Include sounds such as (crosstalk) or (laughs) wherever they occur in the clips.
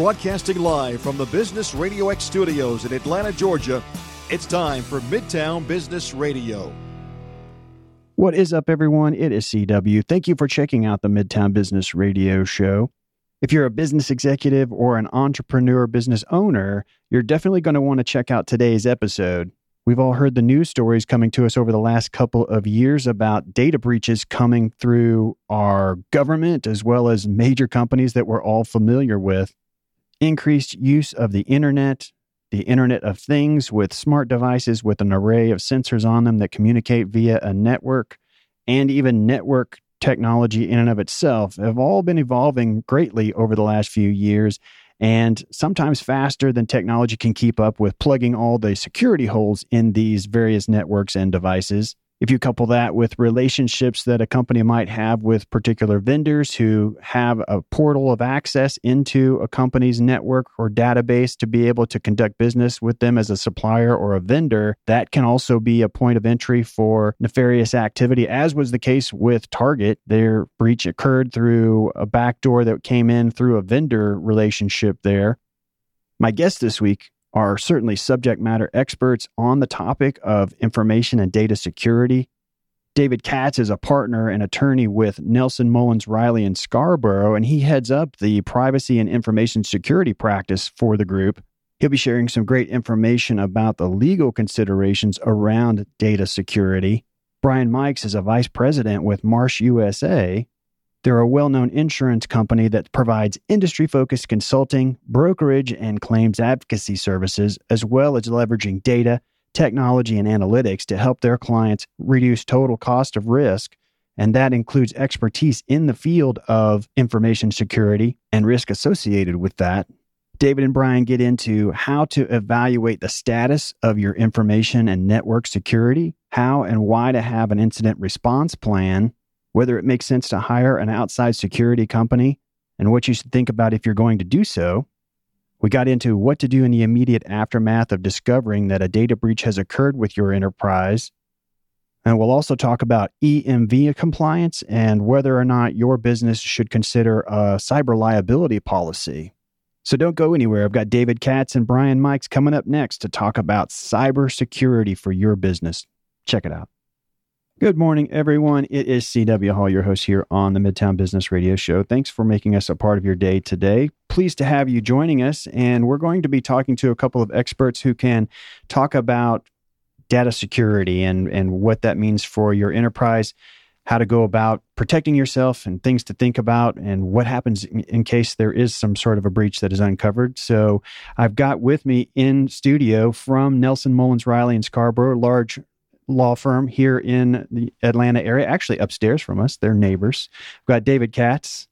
Broadcasting live from the Business Radio X studios in Atlanta, Georgia, it's time for Midtown Business Radio. What is up, everyone? It is CW. Thank you for checking out the Midtown Business Radio show. If you're a business executive or an entrepreneur business owner, you're definitely going to want to check out today's episode. We've all heard the news stories coming to us over the last couple of years about data breaches coming through our government as well as major companies that we're all familiar with. Increased use of the internet, the Internet of Things with smart devices with an array of sensors on them that communicate via a network, and even network technology in and of itself have all been evolving greatly over the last few years and sometimes faster than technology can keep up with plugging all the security holes in these various networks and devices. If you couple that with relationships that a company might have with particular vendors who have a portal of access into a company's network or database to be able to conduct business with them as a supplier or a vendor, that can also be a point of entry for nefarious activity, as was the case with Target. Their breach occurred through a backdoor that came in through a vendor relationship there. My guest this week are certainly subject matter experts on the topic of information and data security. David Katz is a partner and attorney with Nelson Mullins Riley in Scarborough, and he heads up the privacy and information security practice for the group. He'll be sharing some great information about the legal considerations around data security. Brian Mikes is a vice president with Marsh USA, they're a well known insurance company that provides industry focused consulting, brokerage, and claims advocacy services, as well as leveraging data, technology, and analytics to help their clients reduce total cost of risk. And that includes expertise in the field of information security and risk associated with that. David and Brian get into how to evaluate the status of your information and network security, how and why to have an incident response plan, whether it makes sense to hire an outside security company, and what you should think about if you're going to do so. We got into what to do in the immediate aftermath of discovering that a data breach has occurred with your enterprise. And we'll also talk about EMV compliance and whether or not your business should consider a cyber liability policy. So don't go anywhere. I've got David Katz and Brian Mikes coming up next to talk about cybersecurity for your business. Check it out. Good morning, everyone. It is CW Hall, your host here on the Midtown Business Radio Show. Thanks for making us a part of your day today. Pleased to have you joining us. And we're going to be talking to a couple of experts who can talk about data security and, and what that means for your enterprise, how to go about protecting yourself, and things to think about, and what happens in, in case there is some sort of a breach that is uncovered. So I've got with me in studio from Nelson Mullins Riley in Scarborough, large law firm here in the Atlanta area, actually upstairs from us. They're neighbors. We've got David Katz.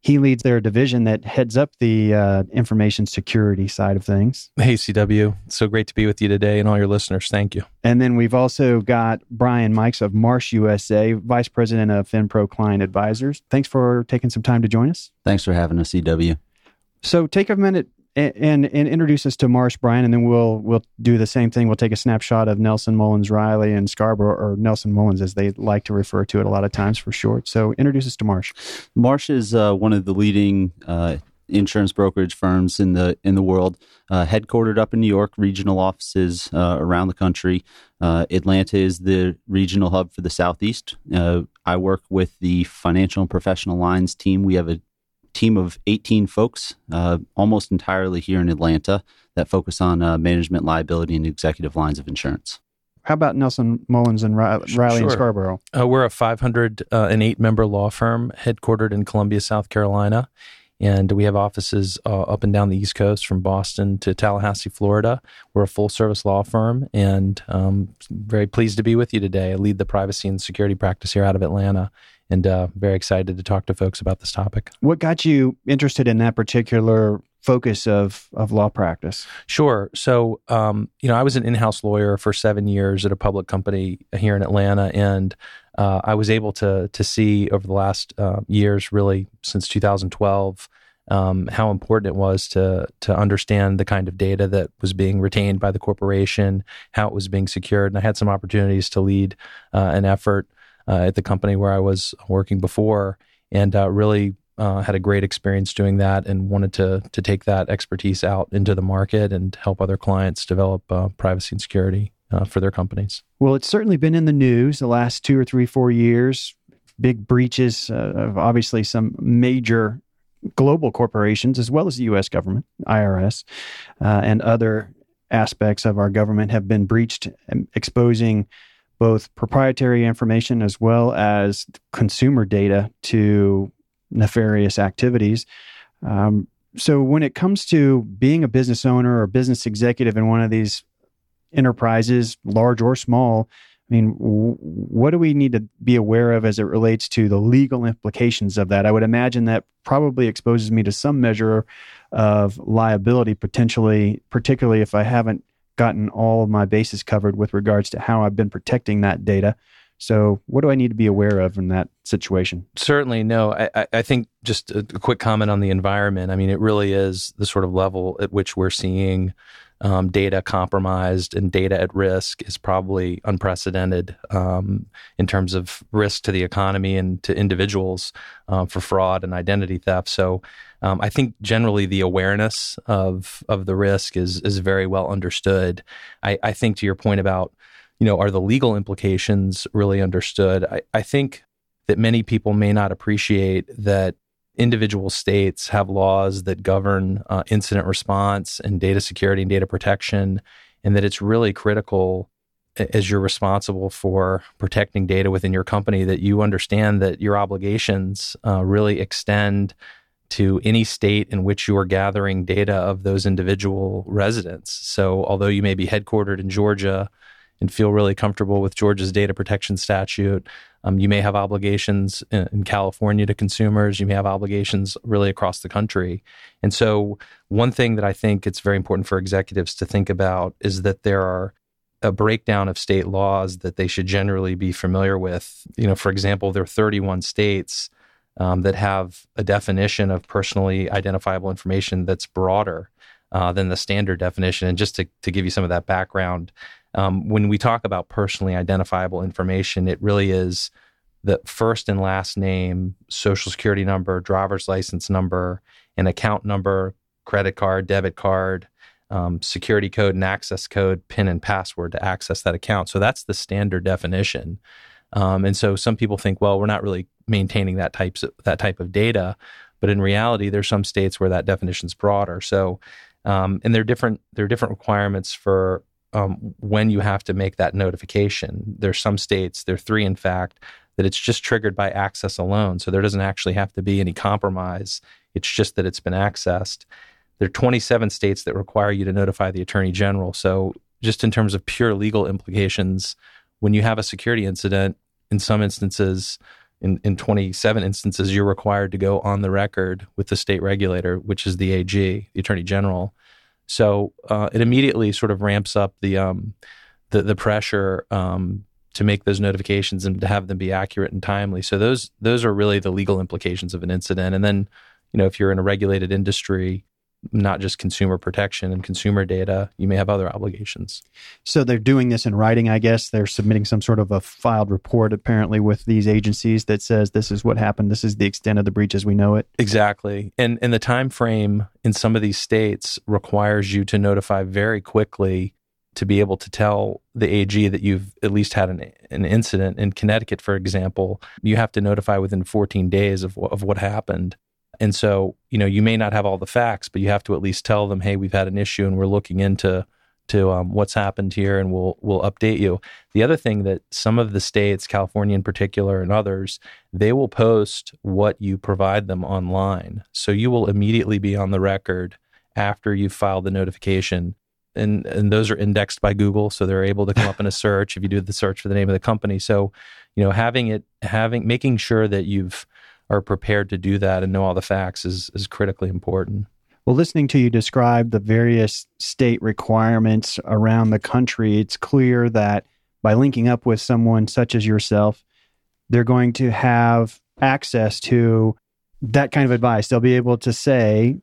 He leads their division that heads up the uh, information security side of things. Hey, CW. So great to be with you today and all your listeners. Thank you. And then we've also got Brian Mikes of Marsh USA, Vice President of FinPro Client Advisors. Thanks for taking some time to join us. Thanks for having us, CW. So take a minute and, and, introduce us to Marsh Brian, and then we'll we'll do the same thing. We'll take a snapshot of Nelson Mullins Riley and Scarborough, or Nelson Mullins as they like to refer to it a lot of times for short. So introduce us to Marsh. Marsh is uh, one of the leading uh, insurance brokerage firms in the in the world, uh, headquartered up in New York, regional offices uh, around the country. Uh, Atlanta is the regional hub for the Southeast. Uh, I work with the financial and professional lines team. We have a team of 18 folks, uh, almost entirely here in Atlanta, that focus on uh, management liability and executive lines of insurance. How about Nelson Mullins and Riley, Riley sure. and Scarborough? Uh, we're a 508 uh, member law firm headquartered in Columbia, South Carolina. And we have offices uh, up and down the East Coast from Boston to Tallahassee, Florida. We're a full service law firm and um, very pleased to be with you today. I lead the privacy and security practice here out of Atlanta and uh, very excited to talk to folks about this topic. What got you interested in that particular focus of of law practice? Sure. So, um, you know, I was an in-house lawyer for seven years at a public company here in Atlanta, and uh, I was able to to see over the last uh, years, really since 2012. Um, how important it was to to understand the kind of data that was being retained by the corporation, how it was being secured, and I had some opportunities to lead uh, an effort at the company where I was working before, and uh, really uh, had a great experience doing that and wanted to to take that expertise out into the market and help other clients develop uh, privacy and security uh, for their companies. Well, it's certainly been in the news the last two or three, four years. Big breaches uh, of obviously some major global corporations, as well as the U.S. government, IRS, uh, and other aspects of our government have been breached, um, exposing both proprietary information as well as consumer data to nefarious activities. Um, so, when it comes to being a business owner or business executive in one of these enterprises, large or small, I mean, w- what do we need to be aware of as it relates to the legal implications of that? I would imagine that probably exposes me to some measure of liability potentially, particularly if I haven't gotten all of my bases covered with regards to how I've been protecting that data. So, what do I need to be aware of in that situation? Certainly, no. I, I think just a, quick comment on the environment. I mean, it really is the sort of level at which we're seeing um, data compromised and data at risk is probably unprecedented um, in terms of risk to the economy and to individuals um, for fraud and identity theft. So, um, I think generally the awareness of of the risk is is very well understood. I, I think to your point about you know are the legal implications really understood? I, I think that many people may not appreciate that individual states have laws that govern uh, incident response and data security and data protection, and that it's really critical as you're responsible for protecting data within your company that you understand that your obligations uh, really extend to any state in which you are gathering data of those individual residents. So, although you may be headquartered in Georgia and feel really comfortable with Georgia's data protection statute, um, you may have obligations in, in, California to consumers. You may have obligations really across the country. And so, one thing that I think it's very important for executives to think about is that there are a breakdown of state laws that they should generally be familiar with. You know, for example, there are 31 states um, that have a definition of personally identifiable information that's broader uh, than the standard definition. And just to, to give you some of that background, um, when we talk about personally identifiable information, it really is the first and last name, social security number, driver's license number, an account number, credit card, debit card, um, security code and access code, PIN and password to access that account. So that's the standard definition. Um, and so some people think, well, we're not really maintaining that types of, that type of data, but in reality, there's some states where that definition is broader. So, um, and there are different there are different requirements for um, when you have to make that notification. There's some states, there are three in fact, that it's just triggered by access alone. So there doesn't actually have to be any compromise. It's just that it's been accessed. There are 27 states that require you to notify the attorney general. So just in terms of pure legal implications, when you have a security incident, in some instances, in, in 27 instances, you're required to go on the record with the state regulator, which is the AG, the attorney general, so uh, it immediately sort of ramps up the um, the, the pressure um, to make those notifications and to have them be accurate and timely. So those those are really the legal implications of an incident. And then, you know, if you're in a regulated industry, not just consumer protection and consumer data. You may have other obligations. So they're doing this in writing, I guess. They're submitting some sort of a filed report, apparently, with these agencies that says this is what happened. This is the extent of the breach as we know it. Exactly, and and the time frame in some of these states requires you to notify very quickly to be able to tell the AG that you've at least had an, an incident. In Connecticut, for example, you have to notify within 14 days of, of what happened. And so, you know, you may not have all the facts, but you have to at least tell them, "Hey, we've had an issue, and we're looking into to um, what's happened here, and we'll we'll update you." The other thing that some of the states, California in particular, and others, they will post what you provide them online, so you will immediately be on the record after you've filed the notification. And, and those are indexed by Google, so they're able to come up in a (laughs) search if you do the search for the name of the company. So, you know, having it, having, making sure that you've are prepared to do that and know all the facts is is critically important. Well, listening to you describe the various state requirements around the country, it's clear that by linking up with someone such as yourself, they're going to have access to that kind of advice. They'll be able to say,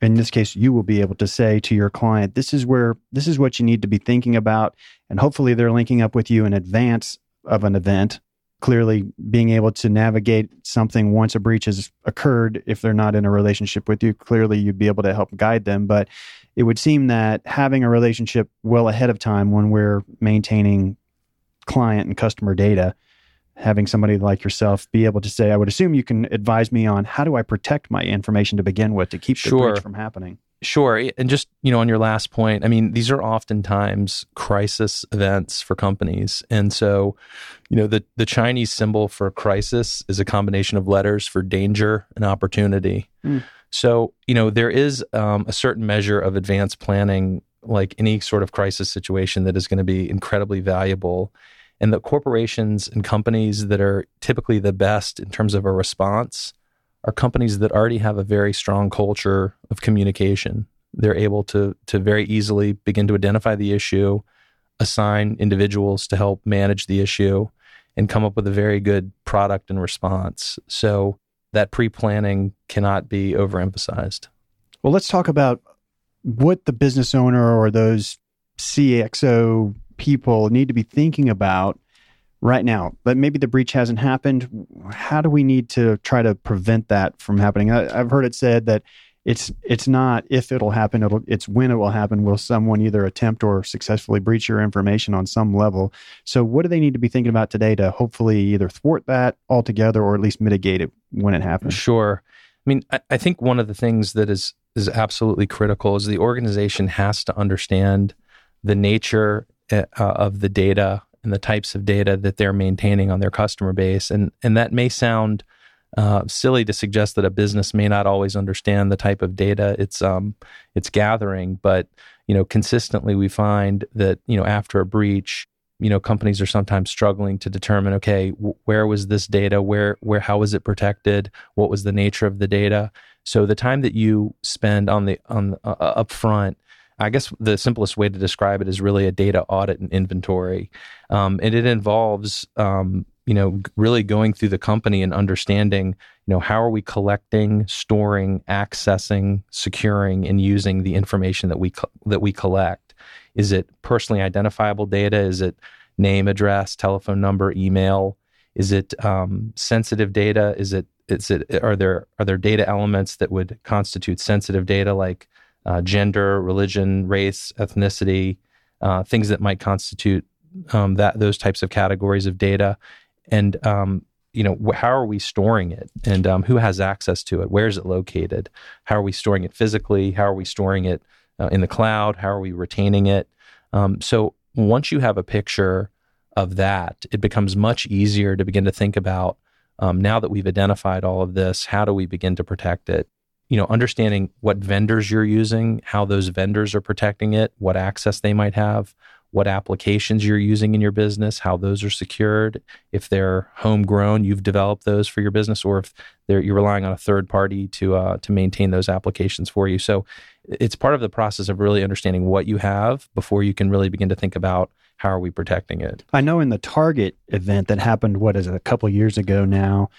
in this case, you will be able to say to your client, this is where, this is what you need to be thinking about. And hopefully they're linking up with you in advance of an event clearly being able to navigate something once a breach has occurred if they're not in a relationship with you clearly you'd be able to help guide them but it would seem that having a relationship well ahead of time when we're maintaining client and customer data having somebody like yourself be able to say i would assume you can advise me on how do i protect my information to begin with to keep the Sure. breach from happening Sure. And just, you know, on your last point, I mean, these are oftentimes crisis events for companies. And so, you know, the, the Chinese symbol for crisis is a combination of letters for danger and opportunity. Mm. So, you know, there is um, a certain measure of advanced planning, like any sort of crisis situation, that is going to be incredibly valuable. And the corporations and companies that are typically the best in terms of a response are companies that already have a very strong culture of communication. They're able to to very easily begin to identify the issue, assign individuals to help manage the issue, and come up with a very good product and response. So that pre-planning cannot be overemphasized. well let's talk about what the business owner or those cxo people need to be thinking about right now but maybe the breach hasn't happened. How do we need to try to prevent that from happening? I, i've heard it said that it's it's not if it'll happen it'll it's when it will happen. Will someone either attempt or successfully breach your information on some level? So what do they need to be thinking about today to hopefully either thwart that altogether or at least mitigate it when it happens? Sure. I mean, I, I think one of the things that is is absolutely critical is the organization has to understand the nature uh, of the data and the types of data that they're maintaining on their customer base, and and that may sound uh, silly to suggest that a business may not always understand the type of data it's um it's gathering, but you know consistently we find that you know after a breach you know companies are sometimes struggling to determine okay w- where was this data? Where where how was it protected? What was the nature of the data? So the time that you spend on the on uh, up front i guess the simplest way to describe it is really a data audit and inventory. Um, and it involves um, you know really going through the company and understanding you know how are we collecting storing accessing securing and using the information that we co- that we collect. Is it personally identifiable data? Is it name address telephone number email? Is it um, sensitive data? Is it is it are there are there data elements that would constitute sensitive data like uh, gender religion race ethnicity uh, things that might constitute um, that those types of categories of data. And um, you know wh- how are we storing it? And um, who has access to it? Where is it located? How are we storing it physically? How are we storing it uh, in the cloud? How are we retaining it? Um, so once you have a picture of that it becomes much easier to begin to think about um, now that we've identified all of this how do we begin to protect it you know understanding what vendors you're using how those vendors are protecting it what access they might have what applications you're using in your business, how those are secured. If they're homegrown, you've developed those for your business, or if you're relying on a third party to uh, to maintain those applications for you. So it's part of the process of really understanding what you have before you can really begin to think about how are we protecting it. I know in the Target event that happened, what is it, a couple years ago now,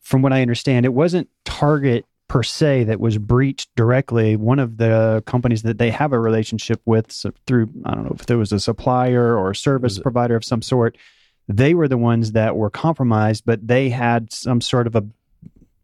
from what I understand, it wasn't Target per se that was breached directly. One of the companies that they have a relationship with so through, I don't know if there was a supplier or a service provider of some sort, they were the ones that were compromised, but they had some sort of a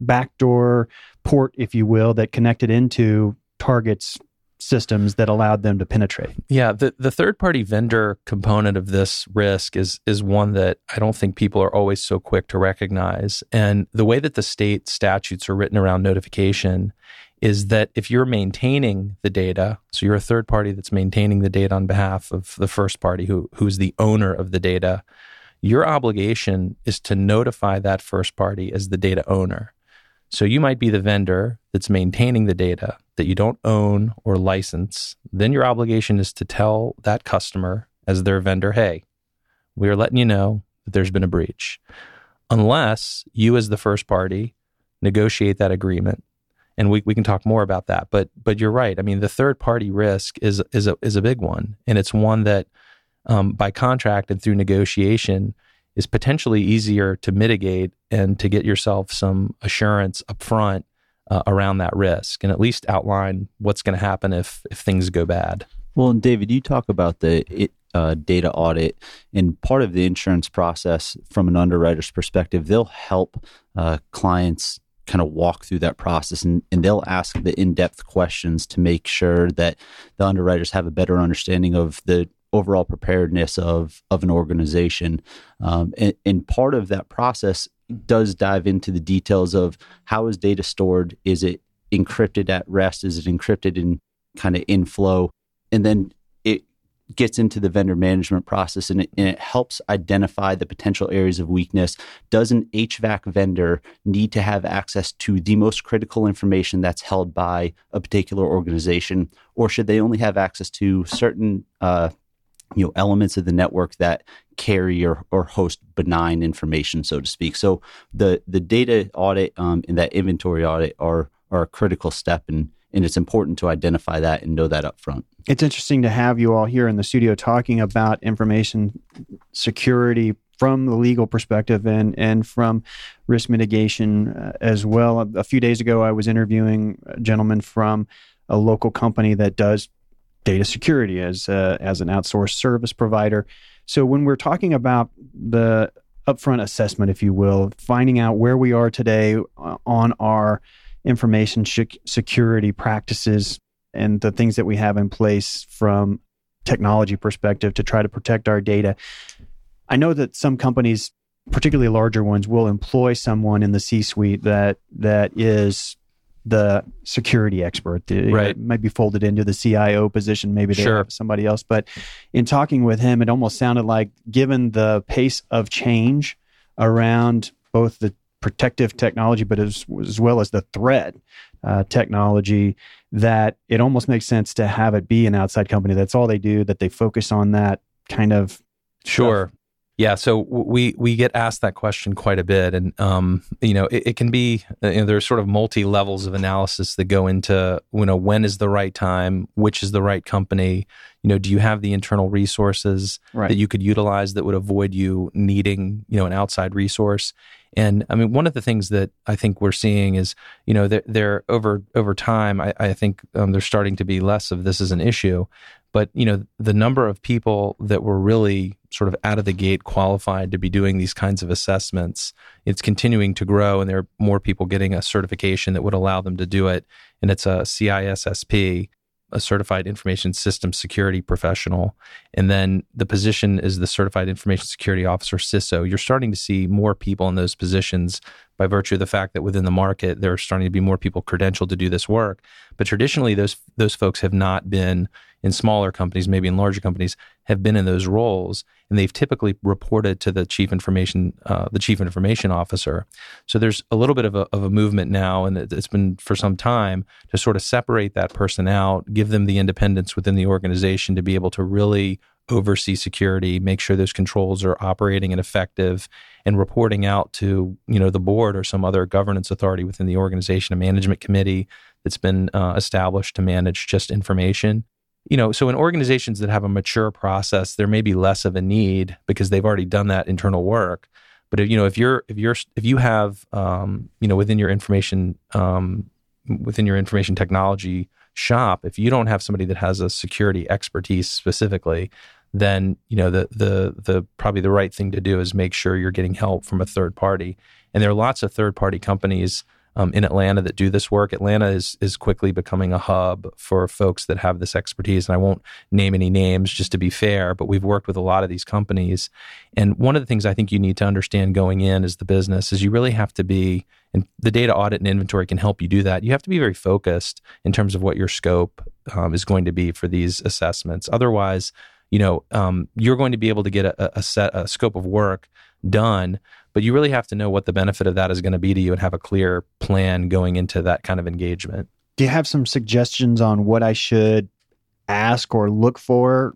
backdoor port, if you will, that connected into Target's systems that allowed them to penetrate. Yeah, the, the third party vendor component of this risk is is one that I don't think people are always so quick to recognize. And the way that the state statutes are written around notification is that if you're maintaining the data, so you're a third party that's maintaining the data on behalf of the first party who who's the owner of the data, your obligation is to notify that first party as the data owner. So you might be the vendor that's maintaining the data that you don't own or license. Then your obligation is to tell that customer as their vendor, hey, we are letting you know that there's been a breach. Unless you, as the first party, negotiate that agreement. And we, we can talk more about that. But but you're right. I mean, the third party risk is is a is a big one. And it's one that um, by contract and through negotiation is potentially easier to mitigate and to get yourself some assurance up front uh, around that risk and at least outline what's going to happen if if things go bad. Well, and David, you talk about the it, uh, data audit. And part of the insurance process, from an underwriter's perspective, they'll help uh, clients kind of walk through that process and, and they'll ask the in-depth questions to make sure that the underwriters have a better understanding of the overall preparedness of of an organization. Um, and, and part of that process does dive into the details of how is data stored? Is it encrypted at rest? Is it encrypted in kind of in flow? And then it gets into the vendor management process and it, and it, helps identify the potential areas of weakness. Does an HVAC vendor need to have access to the most critical information that's held by a particular organization, or should they only have access to certain uh, you know elements of the network that carry or, or host benign information, so to speak? So the the data audit um, and that inventory audit are are a critical step in and it's important to identify that and know that up front. It's interesting to have you all here in the studio talking about information security from the legal perspective and and from risk mitigation uh, as well. A, few days ago, I was interviewing a gentleman from a local company that does data security as uh, as an outsourced service provider. So when we're talking about the upfront assessment, if you will, finding out where we are today uh, on our information security practices and the things that we have in place from technology perspective to try to protect our data. I know that some companies, particularly larger ones, will employ someone in the C-suite that that is the security expert. right. It might be folded into the CIO position. Maybe they sure. have somebody else. But in talking with him, it almost sounded like, given the pace of change around both the protective technology, but as, as well as the threat uh, technology, that it almost makes sense to have it be an outside company. That's all they do, that they focus on that kind of. Sure. Yeah, so we we get asked that question quite a bit, and um, you know it, it can be uh, you know, there's sort of multi levels of analysis that go into you know when is the right time, which is the right company, you know, do you have the internal resources right. that you could utilize that would avoid you needing you know an outside resource, and I mean, one of the things that I think we're seeing is, you know, they're, they're over over time. I, I think um, there's starting to be less of this as an issue, but you know, the number of people that were really sort of out of the gate qualified to be doing these kinds of assessments, it's continuing to grow, and there are more people getting a certification that would allow them to do it, and it's a CISSP a certified information system security professional. And then the position is the certified information security officer, CISO. You're starting to see more people in those positions by virtue of the fact that within the market, there are starting to be more people credentialed to do this work. But traditionally, those, those folks have not been in smaller companies, maybe in larger companies, have been in those roles, and they've typically reported to the chief information, uh, the chief information officer. So there's a little bit of a, of a movement now, and it's been for some time to sort of separate that person out, give them the independence within the organization to be able to really oversee security, make sure those controls are operating and effective, and reporting out to you know the board or some other governance authority within the organization, a management committee that's been uh, established to manage just information you know, so in organizations that have a mature process, there may be less of a need because they've already done that internal work. But if, you know, if you're if you're if you have um, you know within your information um, within your information technology shop, if you don't have somebody that has a security expertise specifically, then you know the the the probably the right thing to do is make sure you're getting help from a third party. And there are lots of third party companies um, in Atlanta that do this work. Atlanta is is quickly becoming a hub for folks that have this expertise. And I won't name any names just to be fair, but we've worked with a lot of these companies. And one of the things I think you need to understand going in as the business is you really have to be, and the data audit and inventory can help you do that. You have to be very focused in terms of what your scope um, is going to be for these assessments. Otherwise, you know, um, you're going to be able to get a, a set a scope of work done but you really have to know what the benefit of that is going to be to you and have a clear plan going into that kind of engagement. Do you have some suggestions on what I should ask or look for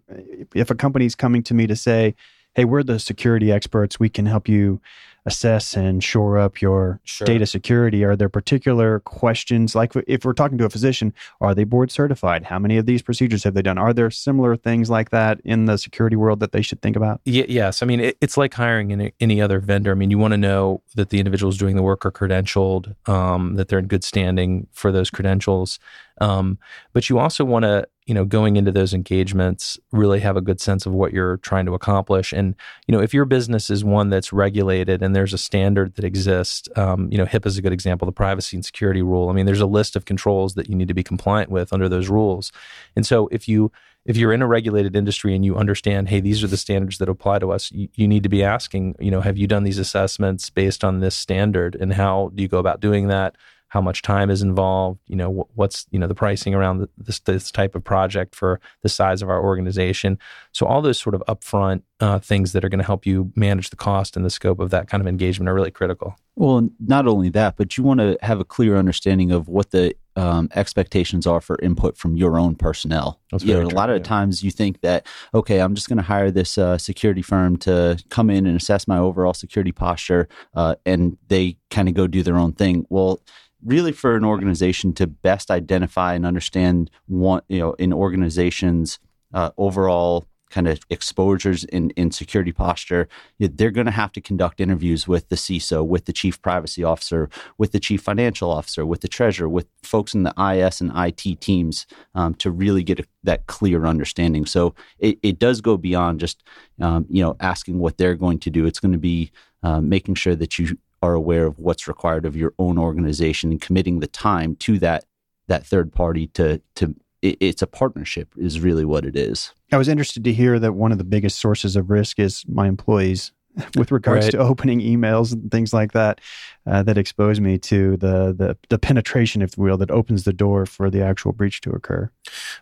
if a company's coming to me to say, "Hey, we're the security experts. We can help you assess and shore up your sure. data security? Are there particular questions, like if we're talking to a physician, are they board certified? How many of these procedures have they done? Are there similar things like that in the security world that they should think about? Y- yes. I mean, it, it's like hiring any, any, other vendor. I mean, you want to know that the individuals doing the work are credentialed, um, that they're in good standing for those credentials. Um, but you also want to, you know, going into those engagements, really have a good sense of what you're trying to accomplish. And, you know, if your business is one that's regulated and there's a standard that exists, um, you know, HIPAA is a good example, the privacy and security rule. I mean, there's a list of controls that you need to be compliant with under those rules. And so if you, if you're in a regulated industry and you understand, hey, these are the standards that apply to us, you, you, need to be asking, you know, have you done these assessments based on this standard, and how do you go about doing that? How much time is involved, you know, what's, you know, the pricing around this, this type of project for the size of our organization. So all those sort of upfront uh, things that are going to help you manage the cost and the scope of that kind of engagement are really critical. Well, not only that, but you want to have a clear understanding of what the um, expectations are for input from your own personnel. You know, a lot of yeah. times you think that, okay, I'm just going to hire this uh, security firm to come in and assess my overall security posture, uh, and they kind of go do their own thing. Well, really for an organization to best identify and understand what you know in organizations uh, overall kind of exposures in, in security posture, they're going to have to conduct interviews with the CISO, with the chief privacy officer, with the chief financial officer, with the treasurer, with folks in the IS and IT teams um, to really get a, that clear understanding. So it, it does go beyond just um, you know asking what they're going to do. It's going to be uh, making sure that you are aware of what's required of your own organization and committing the time to that that third party to to it, it's a partnership is really what it is. I was interested to hear that one of the biggest sources of risk is my employees (laughs) with regards right. to opening emails and things like that uh, that expose me to the, the the penetration, if you will, that opens the door for the actual breach to occur.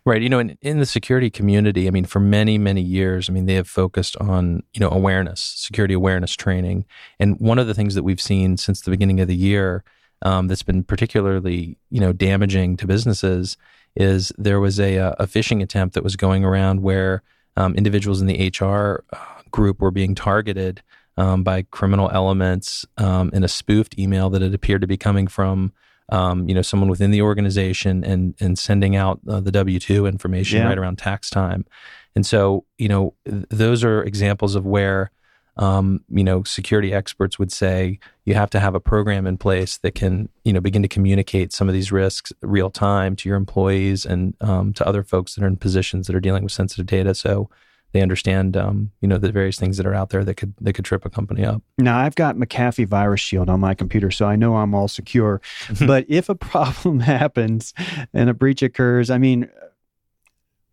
Right. You know, in, in the security community, I mean, for many many years, I mean, they have focused on you know awareness, security awareness training, and one of the things that we've seen since the beginning of the year um, that's been particularly you know damaging to businesses is there was a a phishing attempt that was going around where um, individuals in the HR uh, group were being targeted um, by criminal elements um, in a spoofed email that had appeared to be coming from um, you know someone within the organization and and sending out uh, the W two information yeah. right around tax time, and so you know th- those are examples of where um, you know security experts would say you have to have a program in place that can you know begin to communicate some of these risks real time to your employees and um, to other folks that are in positions that are dealing with sensitive data. So they understand um, you know the various things that are out there that could that could trip a company up. Now I've got McAfee Virus Shield on my computer, so I know I'm all secure. (laughs) but if a problem (laughs) happens and a breach occurs, I mean,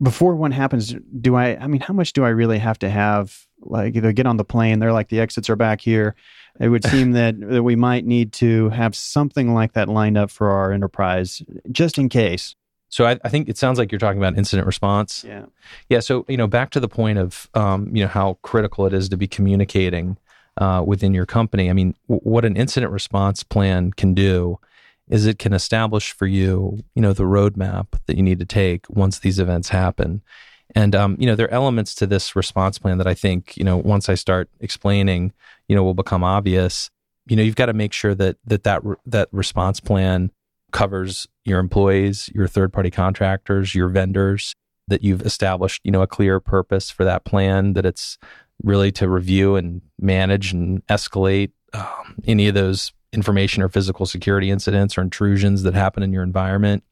before one happens, do I? I mean, how much do I really have to have? Like, either get on the plane, they're like the exits are back here. It would (laughs) seem that, that we might need to have something like that lined up for our enterprise, just in case. So I, I, think it sounds like you're talking about incident response. Yeah. Yeah. So you know, back to the point of um, you know how critical it is to be communicating uh, within your company. I mean, w- what an incident response plan can do is it can establish for you, you know, the roadmap that you need to take once these events happen. And um, you know, there are elements to this response plan that I think you know once I start explaining, you know, will become obvious. You know, you've got to make sure that that that that response plan covers your employees, your third party contractors, your vendors, that you've established, you know, a clear purpose for that plan, that it's really to review and manage and escalate um, any of those information or physical security incidents or intrusions that happen in your environment.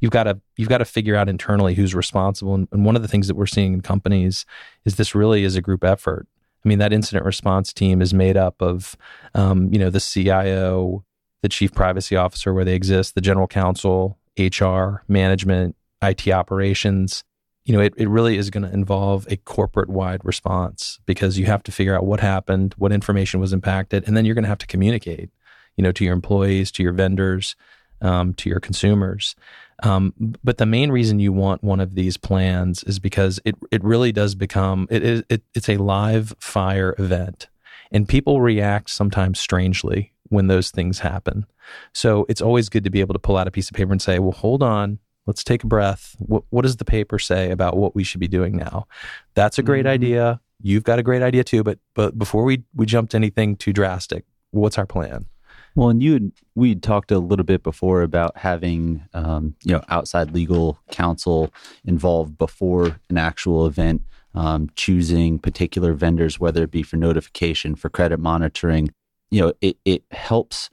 You've got to you've got to figure out internally who's responsible. And, and one of the things that we're seeing in companies is this really is a group effort. I mean, that incident response team is made up of, um, you know, the CIO, the chief privacy officer where they exist, the general counsel, HR, management, IT operations. You know, it, it really is going to involve a corporate wide response because you have to figure out what happened, what information was impacted, and then you're going to have to communicate, you know, to your employees, to your vendors, um, to your consumers. Um, but the main reason you want one of these plans is because it it really does become it it, it's a live fire event, and people react sometimes strangely when those things happen. So it's always good to be able to pull out a piece of paper and say, well, hold on, let's take a breath. What, what does the paper say about what we should be doing now? That's a great mm-hmm. idea. You've got a great idea too, but but before we we jumped anything too drastic, what's our plan? Well, and you we talked a little bit before about having um, you know outside legal counsel involved before an actual event, um, choosing particular vendors, whether it be for notification, for credit monitoring, you know, it, it helps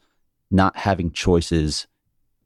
not having choices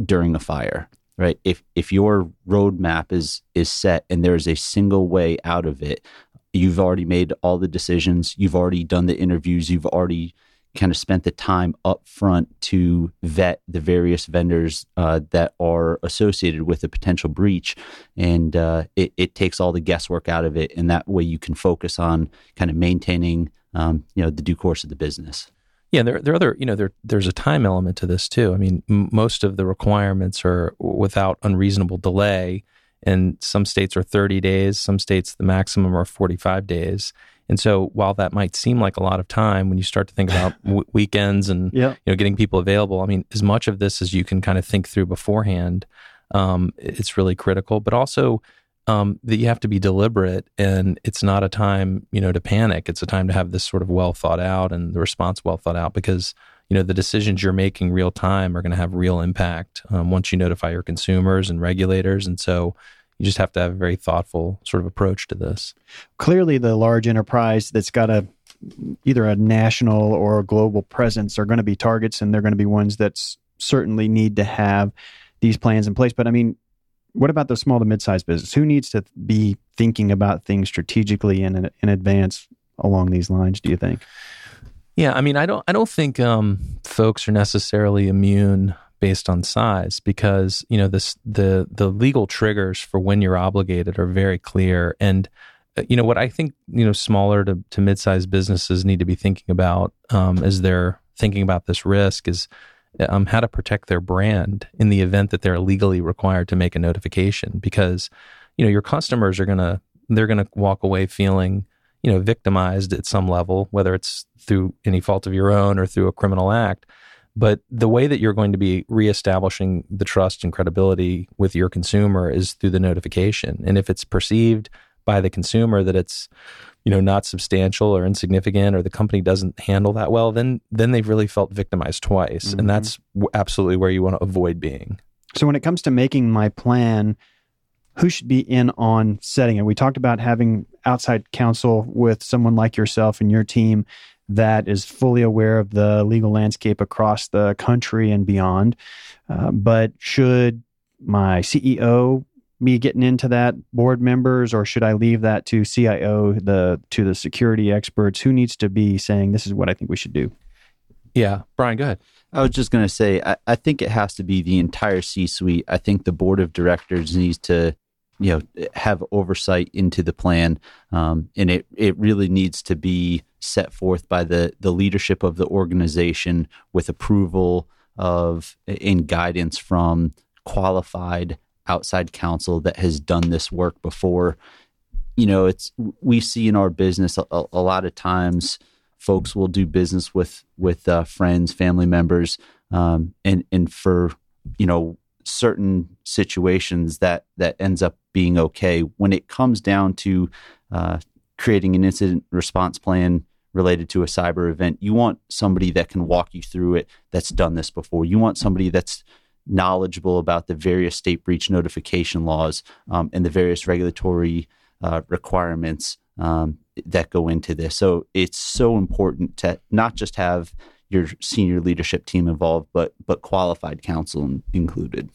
during a fire. right? If if your roadmap is is set and there is a single way out of it, you've already made all the decisions, you've already done the interviews, you've already kind of spent the time up front to vet the various vendors uh, that are associated with a potential breach and uh, it, it, takes all the guesswork out of it and that way you can focus on kind of maintaining um, you know the due course of the business yeah, there, there are other, you know, there, there's a time element to this too. I mean, m- most of the requirements are without unreasonable delay, and some states are 30 days, some states the maximum are 45 days. And so, while that might seem like a lot of time, when you start to think about (laughs) w- weekends and you know getting people available, I mean, as much of this as you can kind of think through beforehand, um, it's really critical. But also, um, that you have to be deliberate and it's not a time you know to panic. It's a time to have this sort of well thought out and the response well thought out because you know the decisions you're making real time are going to have real impact um, once you notify your consumers and regulators. And so you just have to have a very thoughtful sort of approach to this clearly the large enterprise that's got a either a national or a global presence are going to be targets and they're going to be ones that certainly need to have these plans in place but i mean what about the small to mid-sized business? Who needs to be thinking about things strategically in in advance along these lines? Do you think? Yeah, I mean, I don't, I don't think um, folks are necessarily immune based on size because you know this the the legal triggers for when you're obligated are very clear. And uh, you know what I think you know smaller to, to mid-sized businesses need to be thinking about um, as they're thinking about this risk is um, how to protect their brand in the event that they're legally required to make a notification because you know your customers are to they're to walk away feeling you know victimized at some level whether it's through any fault of your own or through a criminal act but the way that you're going to be reestablishing the trust and credibility with your consumer is through the notification. And if it's perceived by the consumer that it's you know not substantial or insignificant or the company doesn't handle that well then then they've really felt victimized twice. Mm-hmm. and that's absolutely where you want to avoid being. So when it comes to making my plan who should be in on setting it? We talked about having outside counsel with someone like yourself and your team that is fully aware of the legal landscape across the country and beyond. Uh, but should my ceo be getting into that board members or should I leave that to CIO the to the security experts? Who needs to be saying this is what I think we should do yeah. Brian go ahead. I was just going to say I, I think it has to be the entire C suite I think the board of directors needs to you know have oversight into the plan um, and it it really needs to be set forth by the the leadership of the organization with approval of and guidance from qualified outside counsel that has done this work before. You know, it's we see in our business a, a lot of times folks will do business with with uh, friends, family members, um, and and for you know certain situations that that ends up being okay. When it comes down to uh, creating an incident response plan related to a cyber event, you want somebody that can walk you through it that's done this before. You want somebody that's knowledgeable about the various state breach notification laws um, and the various regulatory uh, requirements um, that go into this. So it's so important to not just have your senior leadership team involved, but but qualified counsel included.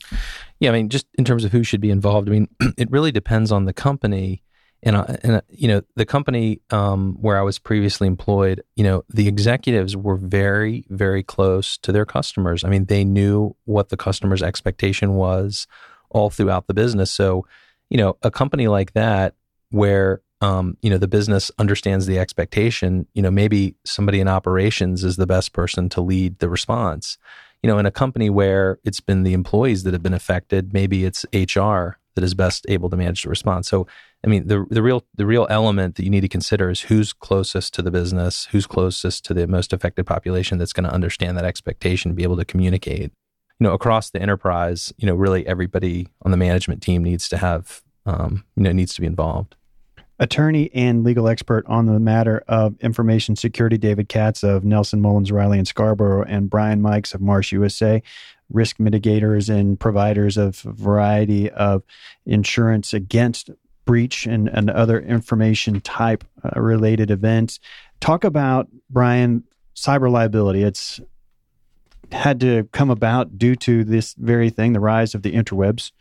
Yeah, I mean, just in terms of who should be involved, I mean, (clears throat) it really depends on the company and, uh, and uh, you know the company um, where I was previously employed, you know the executives were very very close to their customers. I mean, they knew what the customer's expectation was all throughout the business. So, you know, a company like that where um, you know the business understands the expectation, you know, maybe somebody in operations is the best person to lead the response. You know, in a company where it's been the employees that have been affected, maybe it's HR that is best able to manage the response. So I mean, the the real the real element that you need to consider is who's closest to the business, who's closest to the most affected population that's going to understand that expectation, be able to communicate. You know, across the enterprise, you know, really everybody on the management team needs to have, um, you know, needs to be involved. Attorney and legal expert on the matter of information security, David Katz of Nelson Mullins Riley and Scarborough, and Brian Mikes of Marsh USA risk mitigators and providers of a variety of insurance against breach and, and other information type uh, related events. Talk about, Brian, cyber liability. It's had to come about due to this very thing, the rise of the interwebs,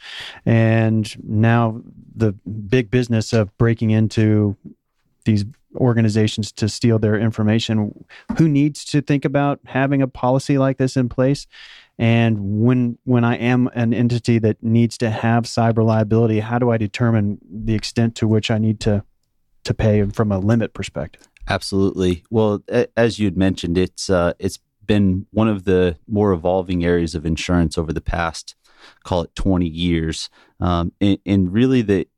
and now the big business of breaking into these organizations to steal their information. Who needs to think about having a policy like this in place? And when when I am an entity that needs to have cyber liability, how do I determine the extent to which I need to to pay from a limit perspective? Absolutely. Well, as you'd mentioned, it's uh, it's been one of the more evolving areas of insurance over the past, call it 20 years. Um, and, and, really, the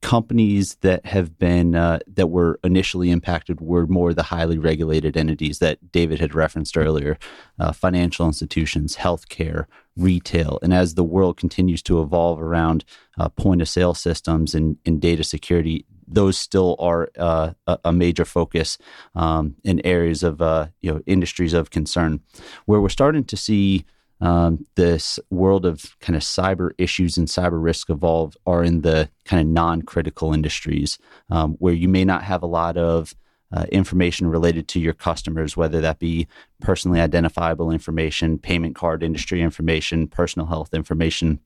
companies that have been uh, that were initially impacted were more the highly regulated entities that David had referenced earlier, uh, financial institutions, healthcare, retail, and as the world continues to evolve around uh, point of sale systems and, and, data security, those still are uh, a major focus um, in areas of uh, you know industries of concern, where we're starting to see um, this world of kind of cyber issues and cyber risk evolve are in the kind of non-critical industries um, where you may not have a lot of uh, information related to your customers, whether that be personally identifiable information, payment card industry information, personal health information,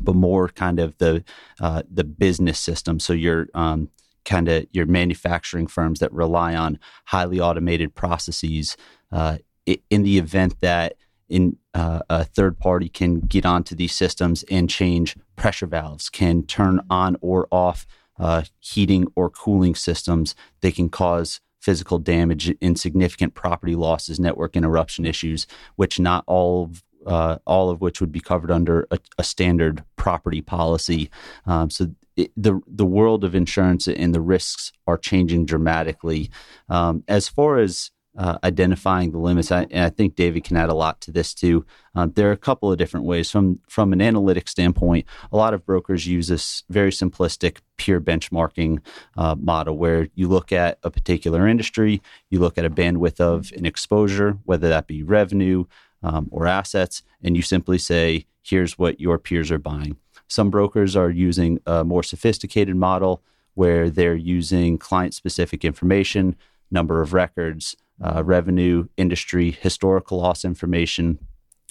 but more kind of the uh, the business system. So your um, kind of your manufacturing firms that rely on highly automated processes. Uh, in the event that in uh, a third party can get onto these systems and change pressure valves, can turn on or off uh, heating or cooling systems. They can cause physical damage, insignificant property losses, network interruption issues, which not all of uh, all of which would be covered under a, a standard property policy. Um, so the the world of insurance and the risks are changing dramatically. Um, as far as uh, identifying the limits. I, and I think David can add a lot to this too. Uh, there are a couple of different ways. From from an analytic standpoint, a lot of brokers use this very simplistic peer benchmarking uh, model where you look at a particular industry, you look at a bandwidth of an exposure, whether that be revenue um, or assets, and you simply say, "Here's what your peers are buying." Some brokers are using a more sophisticated model where they're using client specific information, number of records uh, revenue, industry, historical loss information,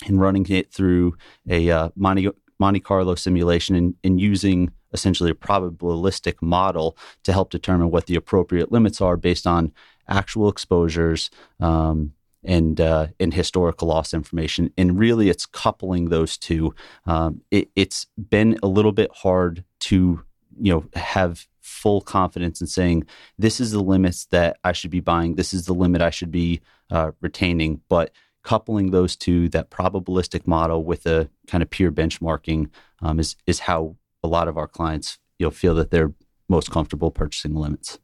and running it through a uh, Monte, Monte Carlo simulation and, and using essentially a probabilistic model to help determine what the appropriate limits are based on actual exposures um, and uh, and historical loss information. And really, it's coupling those two. Um, it, it's been a little bit hard to you know have full confidence in saying this is the limits that I should be buying, this is the limit I should be uh, retaining. But coupling those two, that probabilistic model with a kind of peer benchmarking, um, is is how a lot of our clients you know feel that they're most comfortable purchasing limits.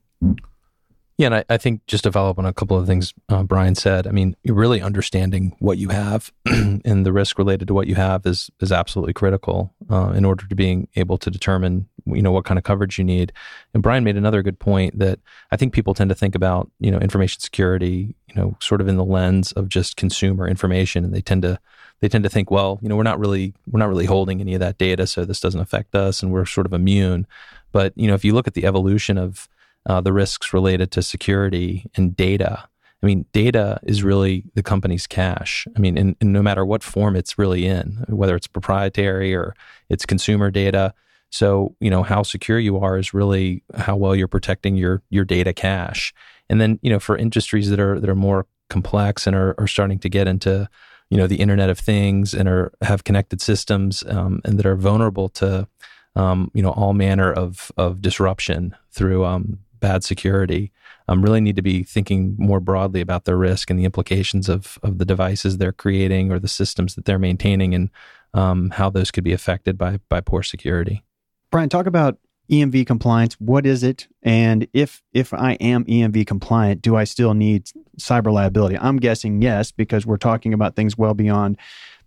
Yeah, and I, I, think just to follow up on a couple of things uh, Brian said, I mean, really understanding what you have (clears throat) and the risk related to what you have is is absolutely critical uh, in order to being able to determine you know what kind of coverage you need. And Brian made another good point that I think people tend to think about you know information security, you know, sort of in the lens of just consumer information, and they tend to they tend to think, well, you know, we're not really we're not really holding any of that data, so this doesn't affect us, and we're sort of immune. But you know, if you look at the evolution of uh, the risks related to security and data. I mean, data is really the company's cash. I mean, in, in no matter what form it's really in, whether it's proprietary or it's consumer data. So, you know, how secure you are is really how well you're protecting your your data cache. And then, you know, for industries that are that are more complex and are, are starting to get into, you know, the Internet of Things and are have connected systems um, and that are vulnerable to, um, you know, all manner of of disruption through um, bad security um, really need to be thinking more broadly about the risk and the implications of of the devices they're creating or the systems that they're maintaining and um, how those could be affected by by poor security. Brian, talk about EMV compliance. What is it? And if if I am EMV compliant, do I still need cyber liability? I'm guessing yes, because we're talking about things well beyond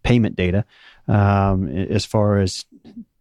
payment data, um, as far as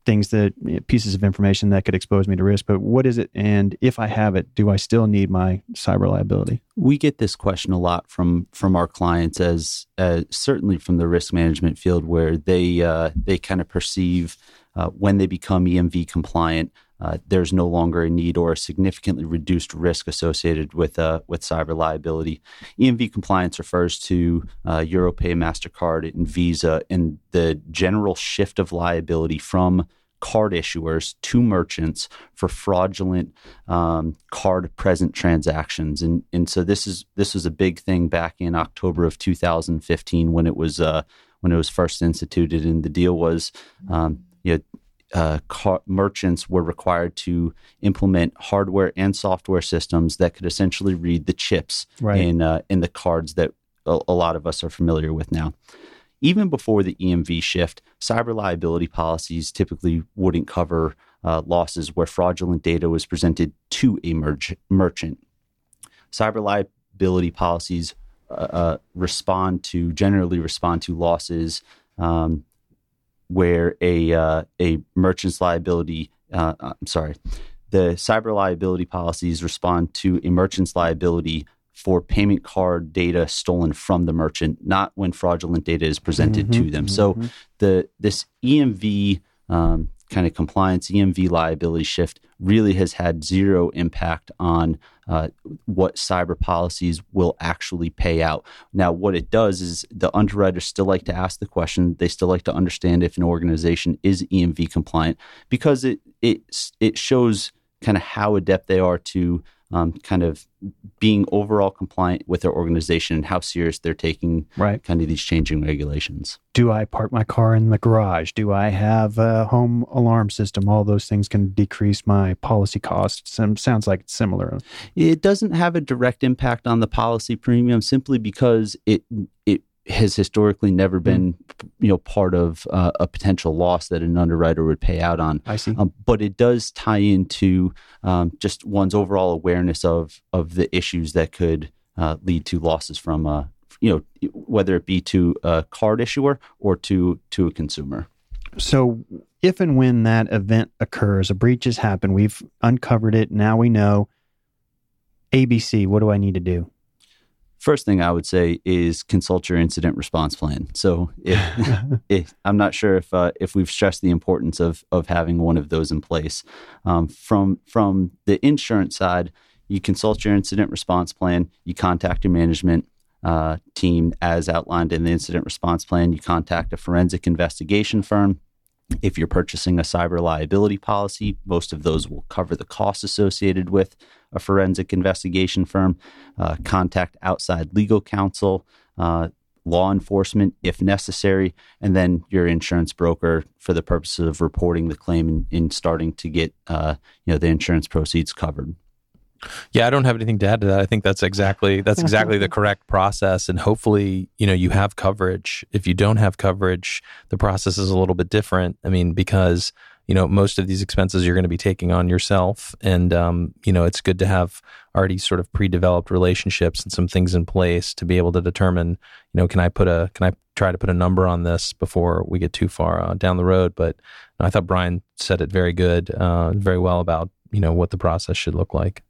things that pieces of information that could expose me to risk but what is it? And if i have it do i still need my cyber liability? We get this question a lot from from our clients as uh, certainly from the risk management field where they uh, they kind of perceive uh, when they become EMV compliant, uh, there's no longer a need or a significantly reduced risk associated with uh, with cyber liability. EMV compliance refers to uh, Europay, Mastercard, and Visa, and the general shift of liability from card issuers to merchants for fraudulent um, card present transactions, and and so this is this was a big thing back in October of 2015 when it was uh, when it was first instituted, and the deal was um, you know uh, car- merchants were required to implement hardware and software systems that could essentially read the chips right. in uh, in the cards that a, a, lot of us are familiar with now. Even before the EMV shift, cyber liability policies typically wouldn't cover uh, losses where fraudulent data was presented to a merch- merchant. Cyber liability policies uh, uh, respond to generally respond to losses um, where a uh, a merchant's liability, uh, uh, I'm sorry, the cyber liability policies respond to a merchant's liability for payment card data stolen from the merchant, not when fraudulent data is presented mm-hmm, to them. Mm-hmm. So the this EMV um, kind of compliance EMV liability shift really has had zero impact on uh, what cyber policies will actually pay out. Now, what it does is the underwriters still like to ask the question. They still like to understand if an organization is EMV compliant because it it it shows kind of how adept they are to um, kind of being overall compliant with their organization and how serious they're taking right. kind of these changing regulations. Do I park my car in the garage? Do I have a home alarm system? All those things can decrease my policy costs. Some, sounds like it's similar. It doesn't have a direct impact on the policy premium simply because it it has historically never hmm. been, you know, part of uh, a potential loss that an underwriter would pay out on. I see. Um, but it does tie into um, just one's overall awareness of of the issues that could uh, lead to losses from, uh, you know, whether it be to a card issuer or to to a consumer. So, if and when that event occurs, a breach has happened. We've uncovered it. Now we know. ABC. What do I need to do? First thing I would say is consult your incident response plan. So if, (laughs) if I'm not sure if uh, if we've stressed the importance of of having one of those in place. Um, from from the insurance side, you consult your incident response plan. You contact your management uh, team as outlined in the incident response plan. You contact a forensic investigation firm. If you're purchasing a cyber liability policy, most of those will cover the costs associated with a forensic investigation firm. Uh, contact outside legal counsel, uh, law enforcement if necessary, and then your insurance broker for the purposes of reporting the claim and, and starting to get uh, you know the insurance proceeds covered. Yeah, I don't have anything to add to that. I think that's exactly that's exactly the correct process and hopefully, you know, you have coverage. If you don't have coverage, the process is a little bit different. I mean, because you know most of these expenses you're going to be taking on yourself and um, you know it's good to have already sort of pre-developed relationships and some things in place to be able to determine you know can i put a can i try to put a number on this before we get too far uh, down the road but i thought brian said it very good uh, very well about you know what the process should look like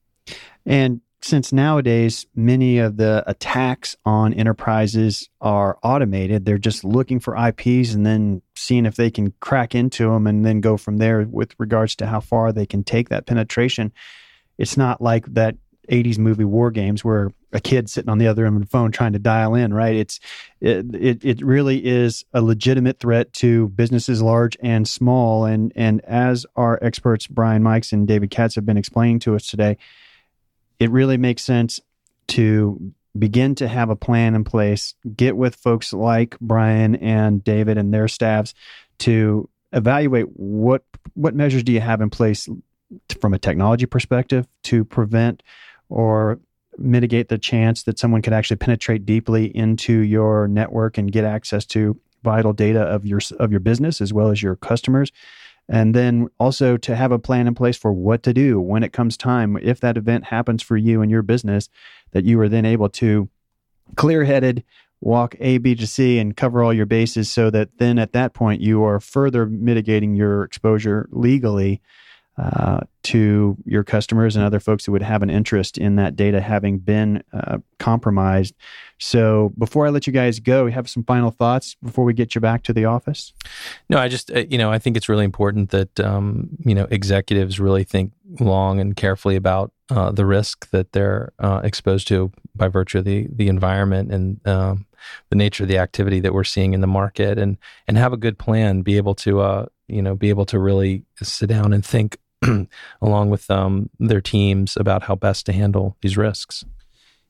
and since nowadays many of the attacks on enterprises are automated, they're just looking for IPs and then seeing if they can crack into them and then go from there with regards to how far they can take that penetration. It's not like that 80s movie war games where a kid sitting on the other end of the phone trying to dial in right it's it, it it really is a legitimate threat to businesses large and small and and as our experts Brian Mikes and David Katz have been explaining to us today it really makes sense to begin to have a plan in place, get with folks like Brian and David and their staffs to evaluate what what measures do you have in place from a technology perspective to prevent or mitigate the chance that someone could actually penetrate deeply into your network and get access to vital data of your of your business as well as your customers and then also to have a plan in place for what to do when it comes time if that event happens for you and your business that you are then able to clear headed walk a b to c and cover all your bases so that then at that point you are further mitigating your exposure legally uh, to your customers and other folks who would have an interest in that data having been uh, compromised. So, before I let you guys go, we have some final thoughts before we get you back to the office. No, I just uh, you know I think it's really important that um, you know executives really think long and carefully about uh, the risk that they're uh, exposed to by virtue of the the environment and um, the nature of the activity that we're seeing in the market, and and have a good plan, be able to uh, you know be able to really sit down and think (clears throat) along with um, their teams about how best to handle these risks.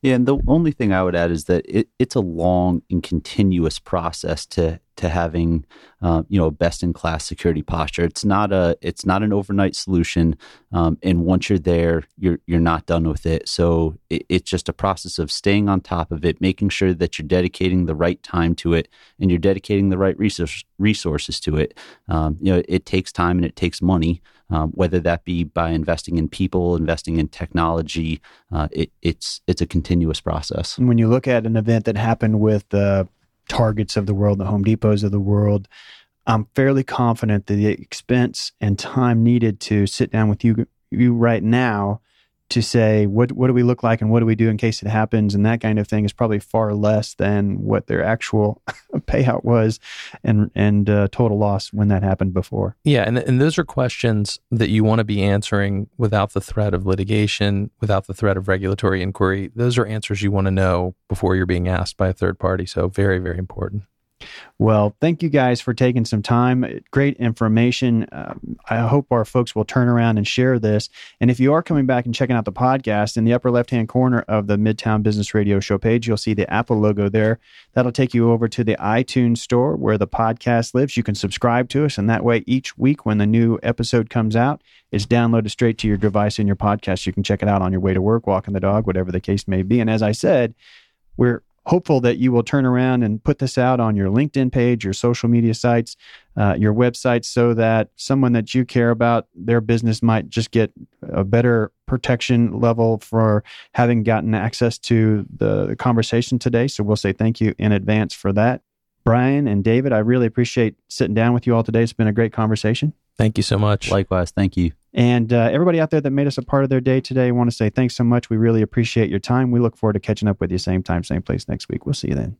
Yeah, and the only thing I would add is that it, it's a long and continuous process to to having uh, you know best in class security posture. It's not a it's not an overnight solution, um, and once you're there, you're you're not done with it. So it, it's just a process of staying on top of it, making sure that you're dedicating the right time to it, and you're dedicating the right resource, resources to it. Um, you know, it takes time and it takes money. Um, whether that be by investing in people, investing in technology, uh, it, it's it's a continuous process. When you look at an event that happened with the Targets of the world, the Home Depots of the world, I'm fairly confident that the expense and time needed to sit down with you you right now to say what what do we look like and what do we do in case it happens and that kind of thing is probably far less than what their actual (laughs) payout was and and uh, total loss when that happened before. Yeah, and and those are questions that you want to be answering without the threat of litigation, without the threat of regulatory inquiry. Those are answers you want to know before you're being asked by a third party. So very very important. Well, thank you guys for taking some time. Great information. Um, I hope our folks will turn around and share this. And if you are coming back and checking out the podcast, in the upper left hand corner of the Midtown Business Radio show page, you'll see the Apple logo there. That'll take you over to the iTunes store where the podcast lives. You can subscribe to us, and that way, each week when the new episode comes out, it's downloaded straight to your device in your podcast. You can check it out on your way to work, walking the dog, whatever the case may be. And as I said, we're hopeful that you will turn around and put this out on your LinkedIn page, your social media sites, uh, your website, so that someone that you care about, their business might just get a better protection level for having gotten access to the conversation today. So we'll say thank you in advance for that. Brian and David, I really appreciate sitting down with you all today. It's been a great conversation. Thank you so much. Likewise, thank you. And uh, everybody out there that made us a part of their day today, want to say thanks so much. We really appreciate your time. We look forward to catching up with you same time, same place next week. We'll see you then.